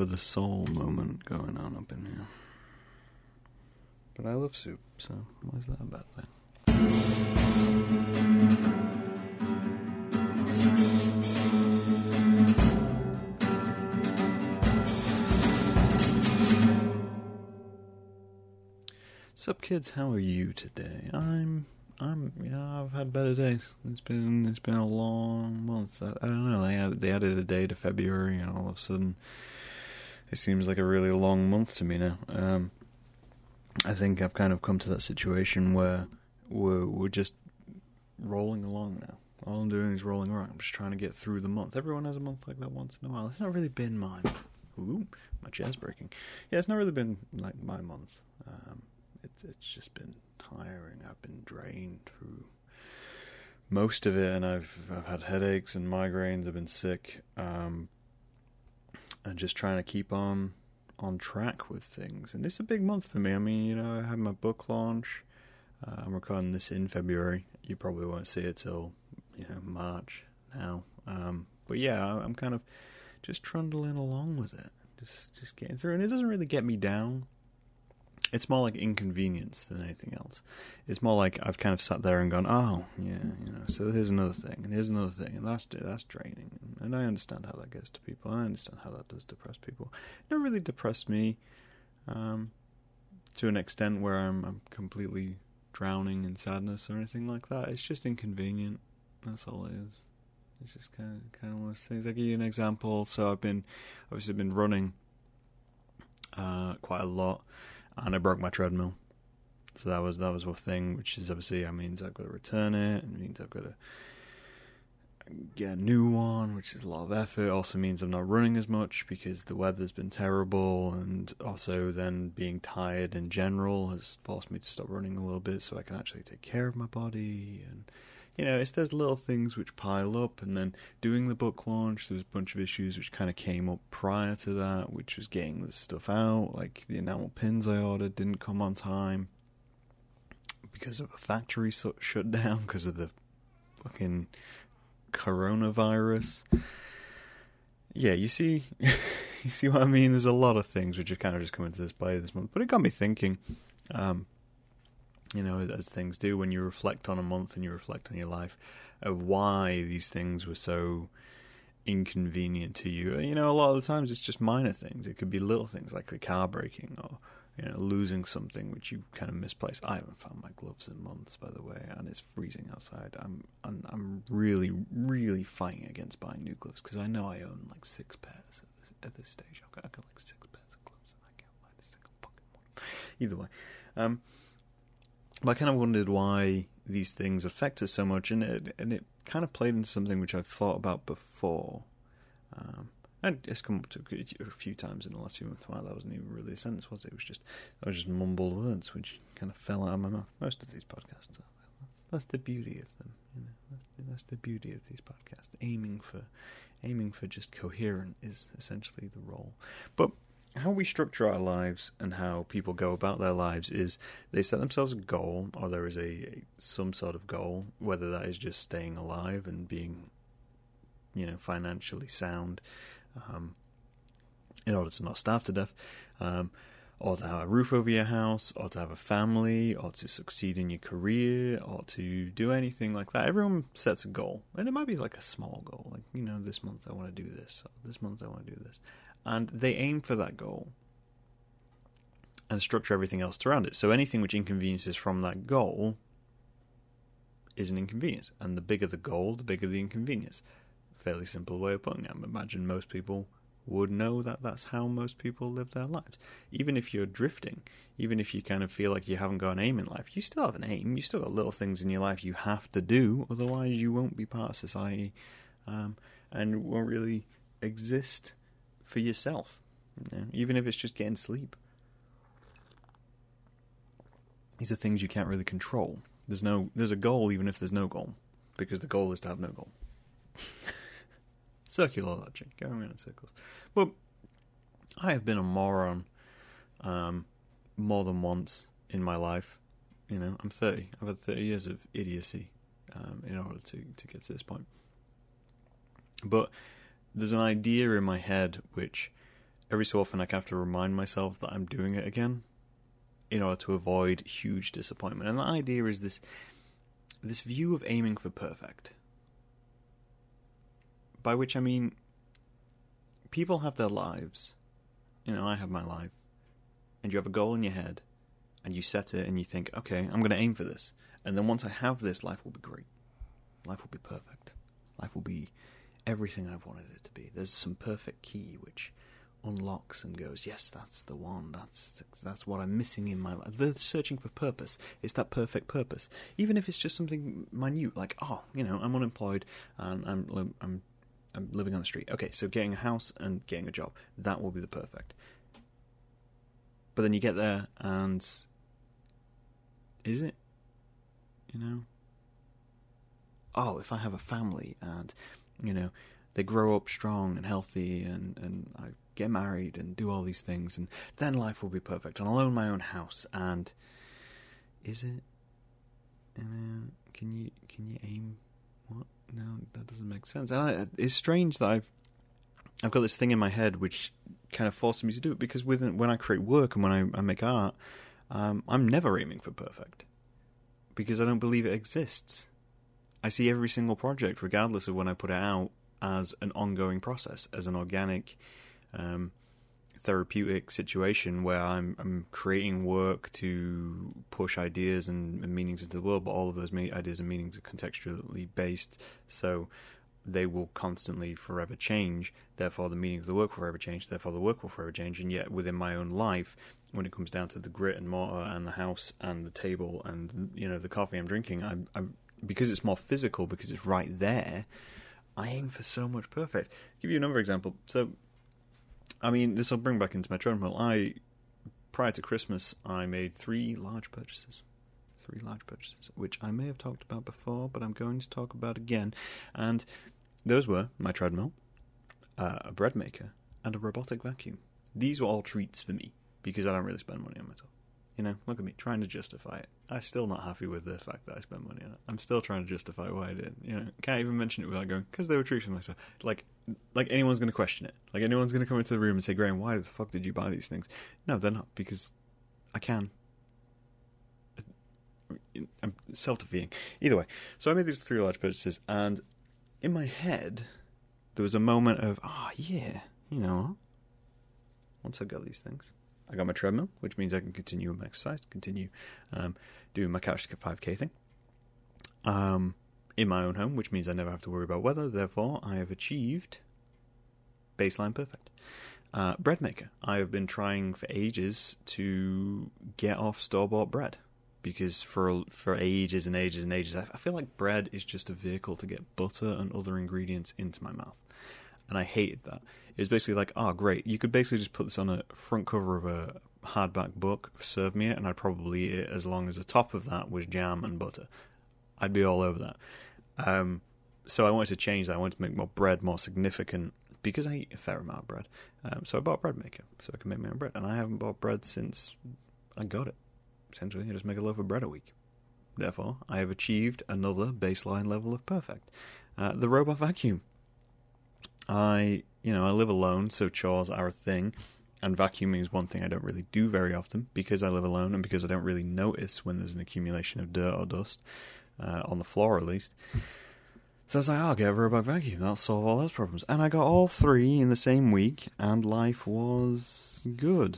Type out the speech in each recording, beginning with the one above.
for the soul moment going on up in here. But I love soup, so why is that a bad thing? Sup kids, how are you today? I'm I'm yeah, I've had better days. It's been it's been a long month. I, I don't know, they added they added a day to February and all of a sudden it seems like a really long month to me now. Um I think I've kind of come to that situation where we're we're just rolling along now. All I'm doing is rolling around. I'm just trying to get through the month. Everyone has a month like that once in a while. It's not really been mine. Ooh, my chair's breaking. Yeah, it's not really been like my month. Um, it's it's just been tiring. I've been drained through most of it, and I've I've had headaches and migraines. I've been sick, um, and just trying to keep on on track with things. And it's a big month for me. I mean, you know, I had my book launch. Uh, I'm recording this in February. You probably won't see it till you know March now. Um, but yeah, I'm kind of just trundling along with it, just just getting through. And it doesn't really get me down it's more like inconvenience than anything else. It's more like I've kind of sat there and gone, oh yeah, you know. So here's another thing, and here's another thing, and that's that's draining. And I understand how that gets to people. And I understand how that does depress people. It never really depressed me, um, to an extent where I'm I'm completely drowning in sadness or anything like that. It's just inconvenient. That's all it is. It's just kind of kind of one of those things. I'll give you an example. So I've been obviously been running uh, quite a lot and I broke my treadmill. So that was that was a thing, which is obviously I means I've got to return it, and means I've got to get a new one, which is a lot of effort. Also means I'm not running as much because the weather's been terrible, and also then being tired in general has forced me to stop running a little bit so I can actually take care of my body and you know, it's those little things which pile up. And then doing the book launch, there was a bunch of issues which kind of came up prior to that, which was getting the stuff out. Like the enamel pins I ordered didn't come on time because of a factory shut down because of the fucking coronavirus. Yeah, you see, you see what I mean. There's a lot of things which have kind of just come into this play this month, but it got me thinking. Um, you know, as things do when you reflect on a month and you reflect on your life, of why these things were so inconvenient to you. You know, a lot of the times it's just minor things. It could be little things like the car breaking or you know losing something which you kind of misplaced. I haven't found my gloves in months, by the way, and it's freezing outside. I'm I'm, I'm really really fighting against buying new gloves because I know I own like six pairs at this, at this stage. I've got, I've got like six pairs of gloves and I can't find a single fucking one. Either way. Um, but I kind of wondered why these things affect us so much, and it and it kind of played into something which I've thought about before, um, and it's come up to a few times in the last few months. Wow, that wasn't even really a sentence, was it? It was just I was just mumbled words which kind of fell out of my mouth. Most of these podcasts are. That's, that's the beauty of them. You know, that's the, that's the beauty of these podcasts. Aiming for, aiming for just coherent is essentially the role. But how we structure our lives and how people go about their lives is they set themselves a goal or there is a, a, some sort of goal whether that is just staying alive and being you know financially sound um, in order to not starve to death um, or to have a roof over your house or to have a family or to succeed in your career or to do anything like that. Everyone sets a goal and it might be like a small goal like you know this month i want to do this this month i want to do this and they aim for that goal and structure everything else around it. So anything which inconveniences from that goal is an inconvenience, and the bigger the goal, the bigger the inconvenience. Fairly simple way of putting it. I imagine most people would know that that's how most people live their lives. Even if you're drifting, even if you kind of feel like you haven't got an aim in life, you still have an aim. You still got little things in your life you have to do, otherwise you won't be part of society um, and won't really exist for yourself, you know, even if it's just getting sleep. These are things you can't really control. There's no, there's a goal even if there's no goal, because the goal is to have no goal. Circular logic, going around in circles. But I have been a moron um, more than once in my life. You know, I'm 30. I've had 30 years of idiocy um, in order to, to get to this point. But there's an idea in my head which every so often I have to remind myself that I'm doing it again in order to avoid huge disappointment. And the idea is this this view of aiming for perfect. By which I mean people have their lives. You know, I have my life. And you have a goal in your head and you set it and you think, okay, I'm going to aim for this. And then once I have this, life will be great. Life will be perfect. Life will be everything I've wanted it to be. There's some perfect key which unlocks and goes, yes, that's the one. That's that's what I'm missing in my life. They're searching for purpose. It's that perfect purpose, even if it's just something minute, like oh, you know, I'm unemployed and I'm I'm I'm living on the street. Okay, so getting a house and getting a job that will be the perfect. But then you get there and is it? You know. Oh, if I have a family and you know they grow up strong and healthy and and I get married and do all these things and then life will be perfect and I'll own my own house. And is it you know, can you can you aim what? No that doesn't make sense. And I, it's strange that I've I've got this thing in my head which kind of forces me to do it because when I create work and when I, I make art um, I'm never aiming for perfect because I don't believe it exists I see every single project regardless of when I put it out as an ongoing process, as an organic, um, therapeutic situation where I'm, I'm creating work to push ideas and, and, meanings into the world, but all of those ideas and meanings are contextually based, so they will constantly forever change. Therefore, the meaning of the work will forever change. Therefore, the work will forever change. And yet, within my own life, when it comes down to the grit and mortar and the house and the table and you know the coffee I'm drinking, I'm, I'm because it's more physical because it's right there. I aim for so much perfect. I'll give you another example. So, I mean, this will bring back into my treadmill. I, prior to Christmas, I made three large purchases. Three large purchases, which I may have talked about before, but I'm going to talk about again. And those were my treadmill, uh, a bread maker, and a robotic vacuum. These were all treats for me because I don't really spend money on myself. You know, look at me trying to justify it. I'm still not happy with the fact that I spent money on it. I'm still trying to justify why I did. You know, can't even mention it without going because they were treats for myself. Like, like anyone's going to question it. Like anyone's going to come into the room and say, "Graham, why the fuck did you buy these things?" No, they're not because I can. I'm self-defeating. Either way, so I made these three large purchases, and in my head, there was a moment of, ah, oh, yeah, you know, once I got these things, I got my treadmill, which means I can continue my exercise, continue um, doing my couch 5k thing. Um, in my own home, which means I never have to worry about weather. Therefore, I have achieved baseline perfect. Uh, bread maker. I have been trying for ages to get off store bought bread because for for ages and ages and ages, I, I feel like bread is just a vehicle to get butter and other ingredients into my mouth and I hated that. It was basically like, oh, great, you could basically just put this on a front cover of a hardback book, serve me it, and I'd probably eat it as long as the top of that was jam and butter. I'd be all over that. Um, so I wanted to change that. I wanted to make more bread more significant because I eat a fair amount of bread. Um, so I bought a bread maker so I can make my own bread, and I haven't bought bread since I got it. Essentially, I just make a loaf of bread a week. Therefore, I have achieved another baseline level of perfect. Uh, the robot vacuum. I, you know, I live alone, so chores are a thing. And vacuuming is one thing I don't really do very often because I live alone and because I don't really notice when there's an accumulation of dirt or dust uh, on the floor, at least. So I was like, I'll get a robot vacuum. That'll solve all those problems. And I got all three in the same week, and life was good.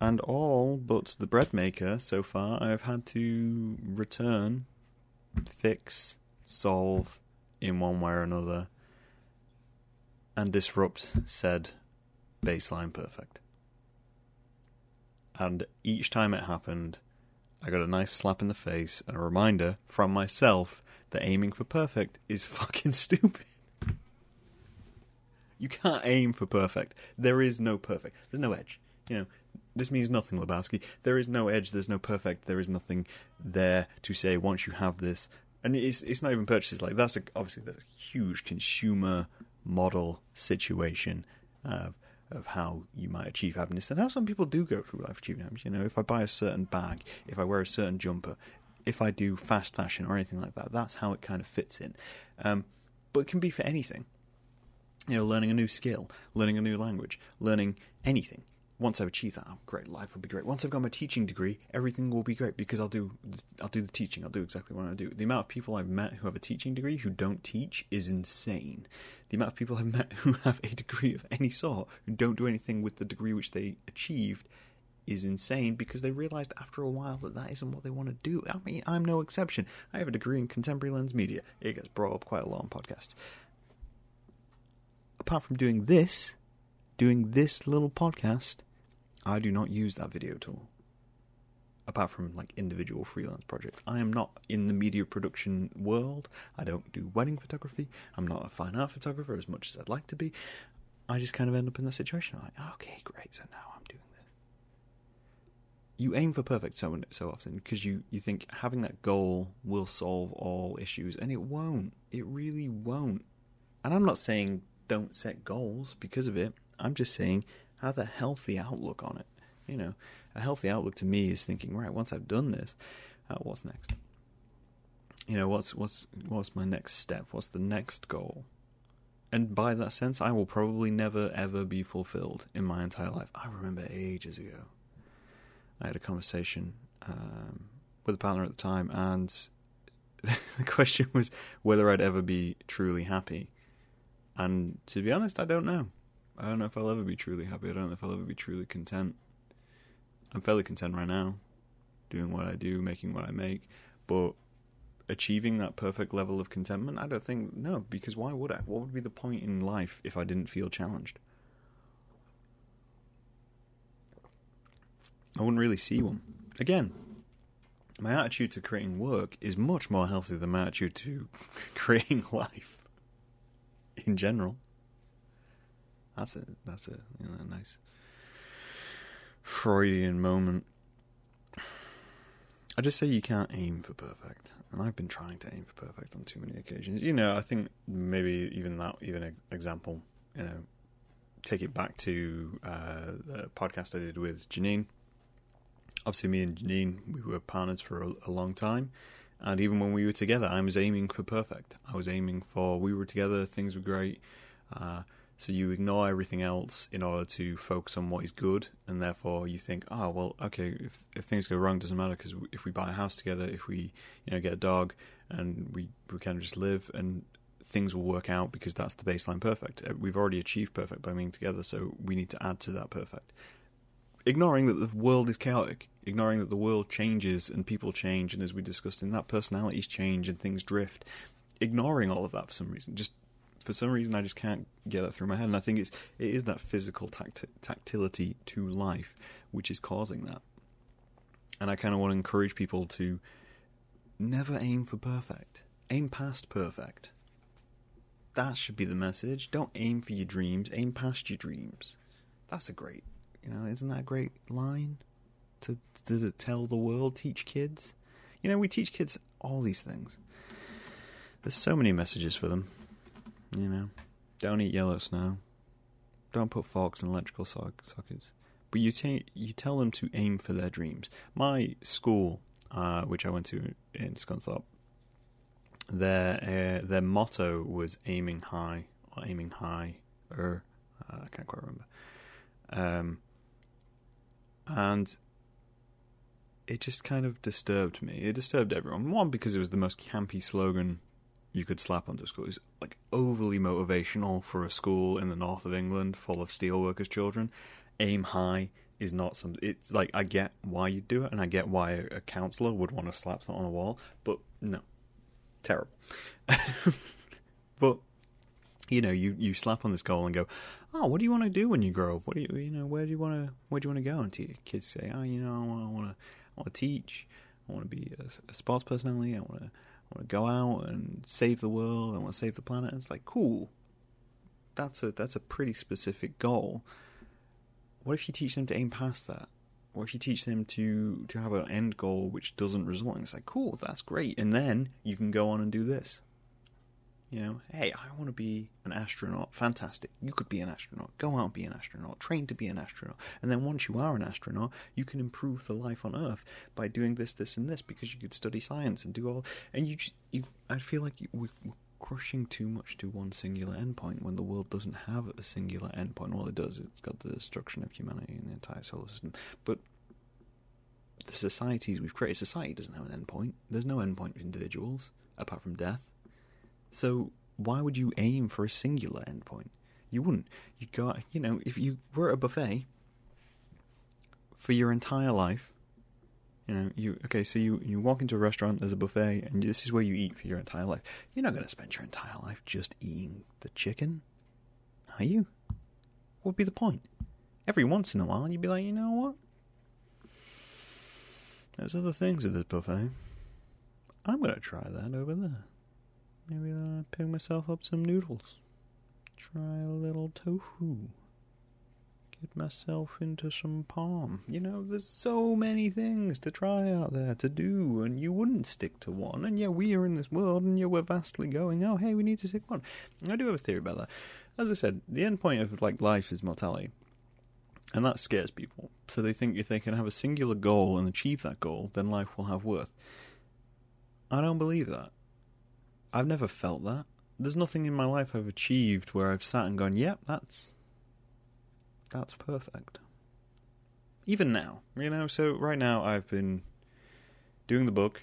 And all but the bread maker so far, I've had to return, fix, solve in one way or another and disrupt said baseline perfect. And each time it happened, I got a nice slap in the face and a reminder from myself that aiming for perfect is fucking stupid. You can't aim for perfect. There is no perfect. There's no edge. You know, this means nothing, Lebowski. There is no edge. There's no perfect. There is nothing there to say once you have this. And it's it's not even purchases like that's a, obviously that's a huge consumer model situation of of how you might achieve happiness and how some people do go through life achieving happiness. You know, if I buy a certain bag, if I wear a certain jumper, if I do fast fashion or anything like that, that's how it kind of fits in. Um, but it can be for anything. you know, learning a new skill, learning a new language, learning anything. Once I've achieved that, great, life will be great. Once I've got my teaching degree, everything will be great because I'll do, I'll do the teaching. I'll do exactly what I do. The amount of people I've met who have a teaching degree who don't teach is insane. The amount of people I've met who have a degree of any sort who don't do anything with the degree which they achieved is insane because they realized after a while that that isn't what they want to do. I mean, I'm no exception. I have a degree in contemporary lens media. It gets brought up quite a lot on podcasts. Apart from doing this, doing this little podcast, I do not use that video tool. Apart from like individual freelance projects, I am not in the media production world. I don't do wedding photography. I'm not a fine art photographer as much as I'd like to be. I just kind of end up in that situation. I'm like, okay, great. So now I'm doing this. You aim for perfect so so often because you you think having that goal will solve all issues, and it won't. It really won't. And I'm not saying don't set goals because of it. I'm just saying have a healthy outlook on it. You know, a healthy outlook to me is thinking, right, once I've done this, uh, what's next? You know, what's what's what's my next step? What's the next goal? And by that sense, I will probably never ever be fulfilled in my entire life. I remember ages ago, I had a conversation um, with a partner at the time, and the question was whether I'd ever be truly happy. And to be honest, I don't know. I don't know if I'll ever be truly happy. I don't know if I'll ever be truly content. I'm fairly content right now, doing what I do, making what I make, but achieving that perfect level of contentment, I don't think, no, because why would I? What would be the point in life if I didn't feel challenged? I wouldn't really see one. Again, my attitude to creating work is much more healthy than my attitude to creating life in general. That's a that's a you know, nice Freudian moment. I just say you can't aim for perfect, and I've been trying to aim for perfect on too many occasions. You know, I think maybe even that, even an example, you know, take it back to uh, the podcast I did with Janine. Obviously, me and Janine, we were partners for a, a long time, and even when we were together, I was aiming for perfect. I was aiming for we were together, things were great. Uh, so you ignore everything else in order to focus on what is good, and therefore you think, oh well, okay, if if things go wrong, doesn't matter because if we buy a house together, if we you know get a dog, and we we kind of just live, and things will work out because that's the baseline perfect. Uh, we've already achieved perfect by being together, so we need to add to that perfect. Ignoring that the world is chaotic, ignoring that the world changes and people change, and as we discussed in that, personalities change and things drift. Ignoring all of that for some reason, just for some reason I just can't get that through my head, and I think it's it is that physical tact- tactility to life which is causing that. And I kind of want to encourage people to never aim for perfect. Aim past perfect. That should be the message. Don't aim for your dreams. Aim past your dreams. That's a great, you know, isn't that a great line to, to, to tell the world, teach kids? You know, we teach kids all these things. There's so many messages for them. You know, don't eat yellow snow. Don't put forks in electrical sockets. But you, t- you tell them to aim for their dreams. My school, uh, which I went to in Scunthorpe, their uh, their motto was aiming high or aiming high. Or uh, I can't quite remember. Um, and it just kind of disturbed me. It disturbed everyone. One because it was the most campy slogan you could slap on onto school. It's like overly motivational for a school in the north of England full of steelworkers' children. Aim high is not some. It's like I get why you do it, and I get why a, counsellor would want to slap that on a wall, but no, terrible. but you know, you, you slap on this goal and go, oh, what do you want to do when you grow up? What do you you know? Where do you want to where do you want to go? And your kids say, oh, you know, I want to I want to teach. I want to be a, a sports personality. I want to want to go out and save the world. I want to save the planet. It's like cool. That's a that's a pretty specific goal. What if you teach them to aim past that? What if you teach them to to have an end goal which doesn't result? And it's like cool, that's great. And then you can go on and do this. You know, hey, I want to be an astronaut. Fantastic. You could be an astronaut. Go out and be an astronaut. Train to be an astronaut. And then once you are an astronaut, you can improve the life on Earth by doing this, this, and this because you could study science and do all. And you, just, you I feel like we're crushing too much to one singular endpoint when the world doesn't have a singular endpoint. Well, it does. It's got the destruction of humanity and the entire solar system. But the societies we've created, society doesn't have an endpoint. There's no endpoint for individuals apart from death. So why would you aim for a singular endpoint? You wouldn't. You got, you know, if you were at a buffet for your entire life, you know, you okay. So you you walk into a restaurant, there's a buffet, and this is where you eat for your entire life. You're not going to spend your entire life just eating the chicken, are you? What would be the point? Every once in a while, you'd be like, you know what? There's other things at this buffet. I'm going to try that over there. Maybe I'll pick myself up some noodles. Try a little tofu. Get myself into some palm. You know, there's so many things to try out there to do, and you wouldn't stick to one. And yeah, we are in this world, and yeah, we're vastly going, oh, hey, we need to stick one. I do have a theory about that. As I said, the end point of like life is mortality. And that scares people. So they think if they can have a singular goal and achieve that goal, then life will have worth. I don't believe that. I've never felt that. There's nothing in my life I've achieved where I've sat and gone, yep, that's that's perfect. Even now, you know, so right now I've been doing the book.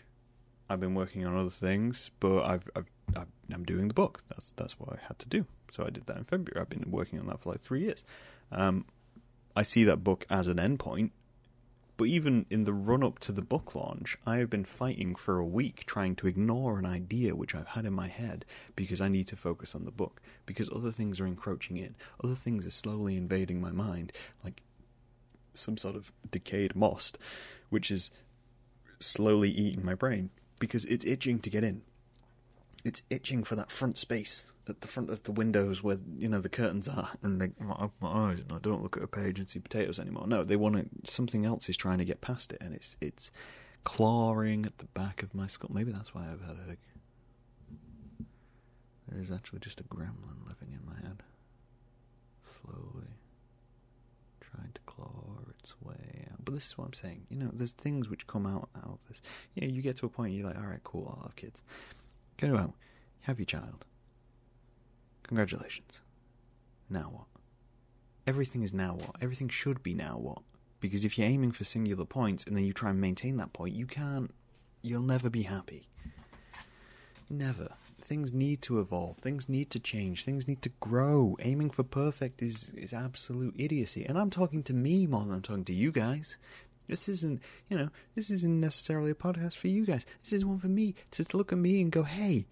I've been working on other things, but I've, I've, i am doing the book. That's that's what I had to do. So I did that in February. I've been working on that for like three years. Um, I see that book as an endpoint, but even in the run up to the book launch, I have been fighting for a week trying to ignore an idea which I've had in my head because I need to focus on the book, because other things are encroaching in, other things are slowly invading my mind, like some sort of decayed moss, which is slowly eating my brain because it's itching to get in. It's itching for that front space at the front of the windows where you know the curtains are, and they open my eyes and I don't look at a page and see potatoes anymore. No, they want it. Something else is trying to get past it, and it's it's clawing at the back of my skull. Maybe that's why I've had a. There is actually just a gremlin living in my head, slowly trying to claw its way out. But this is what I'm saying. You know, there's things which come out out of this. You know, you get to a point you're like, all right, cool, I'll have kids. Go out, have your child Congratulations. Now what? Everything is now what? Everything should be now what? Because if you're aiming for singular points and then you try and maintain that point, you can't. You'll never be happy. Never. Things need to evolve. Things need to change. Things need to grow. Aiming for perfect is, is absolute idiocy. And I'm talking to me more than I'm talking to you guys. This isn't, you know, this isn't necessarily a podcast for you guys. This is one for me to look at me and go, hey,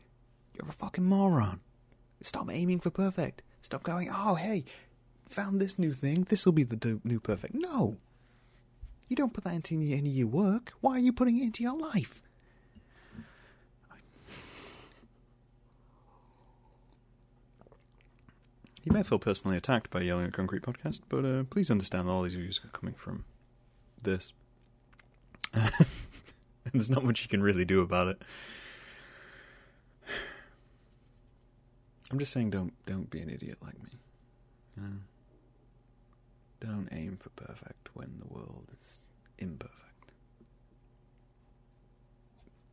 you're a fucking moron. Stop aiming for perfect. Stop going, oh, hey, found this new thing. This will be the new perfect. No. You don't put that into any of your work. Why are you putting it into your life? You may feel personally attacked by Yelling at Concrete podcast, but uh, please understand that all these views are coming from this. and there's not much you can really do about it. I'm just saying, don't don't be an idiot like me. You know, don't aim for perfect when the world is imperfect.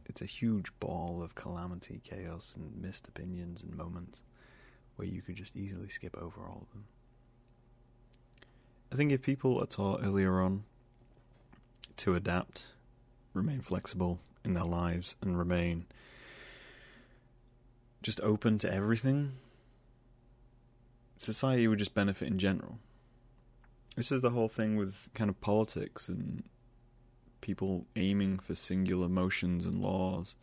It's a huge ball of calamity, chaos, and missed opinions and moments where you could just easily skip over all of them. I think if people are taught earlier on to adapt, remain flexible in their lives, and remain just open to everything, society would just benefit in general. This is the whole thing with kind of politics and people aiming for singular motions and laws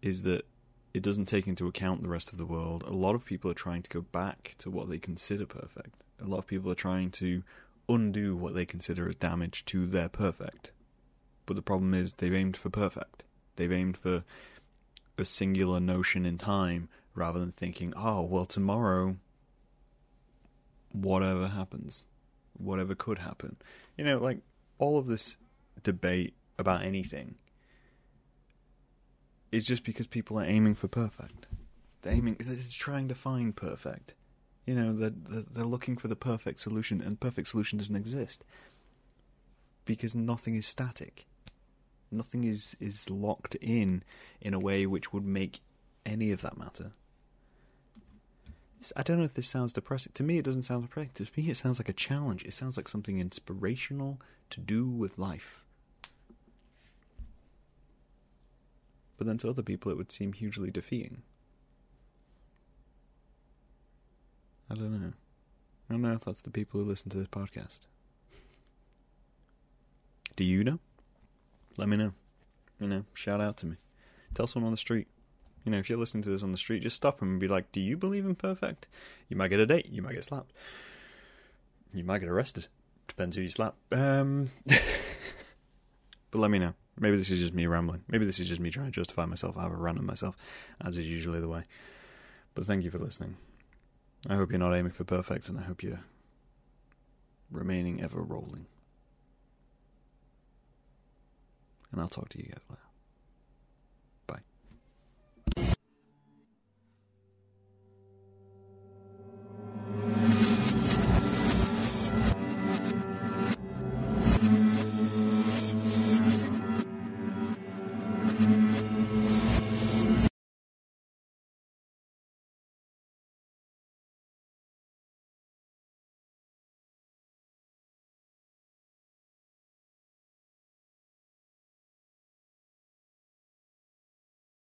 is that it doesn't take into account the rest of the world. A lot of people are trying to go back to what they consider perfect. A lot of people are trying to undo what they consider as damage to their perfect. But the problem is they've aimed for perfect. They've aimed for a singular notion in time rather than thinking, oh, well, tomorrow, whatever happens, whatever could happen. You know, like all of this debate about anything is just because people are aiming for perfect. They're aiming, they're trying to find perfect. You know, they're, they're looking for the perfect solution, and perfect solution doesn't exist because nothing is static nothing is is locked in in a way which would make any of that matter. I don't know if this sounds depressing. To me, it doesn't sound depressing. To me, it sounds like a challenge. It sounds like something inspirational to do with life. But then to other people, it would seem hugely defeating. I don't know. I don't know if that's the people who listen to this podcast. Do you know? Let me know. You know, shout out to me. Tell someone on the street. You know, if you're listening to this on the street, just stop them and be like, Do you believe in perfect? You might get a date. You might get slapped. You might get arrested. Depends who you slap. Um, but let me know. Maybe this is just me rambling. Maybe this is just me trying to justify myself. I have a rant on myself, as is usually the way. But thank you for listening. I hope you're not aiming for perfect, and I hope you're remaining ever rolling. And I'll talk to you guys later.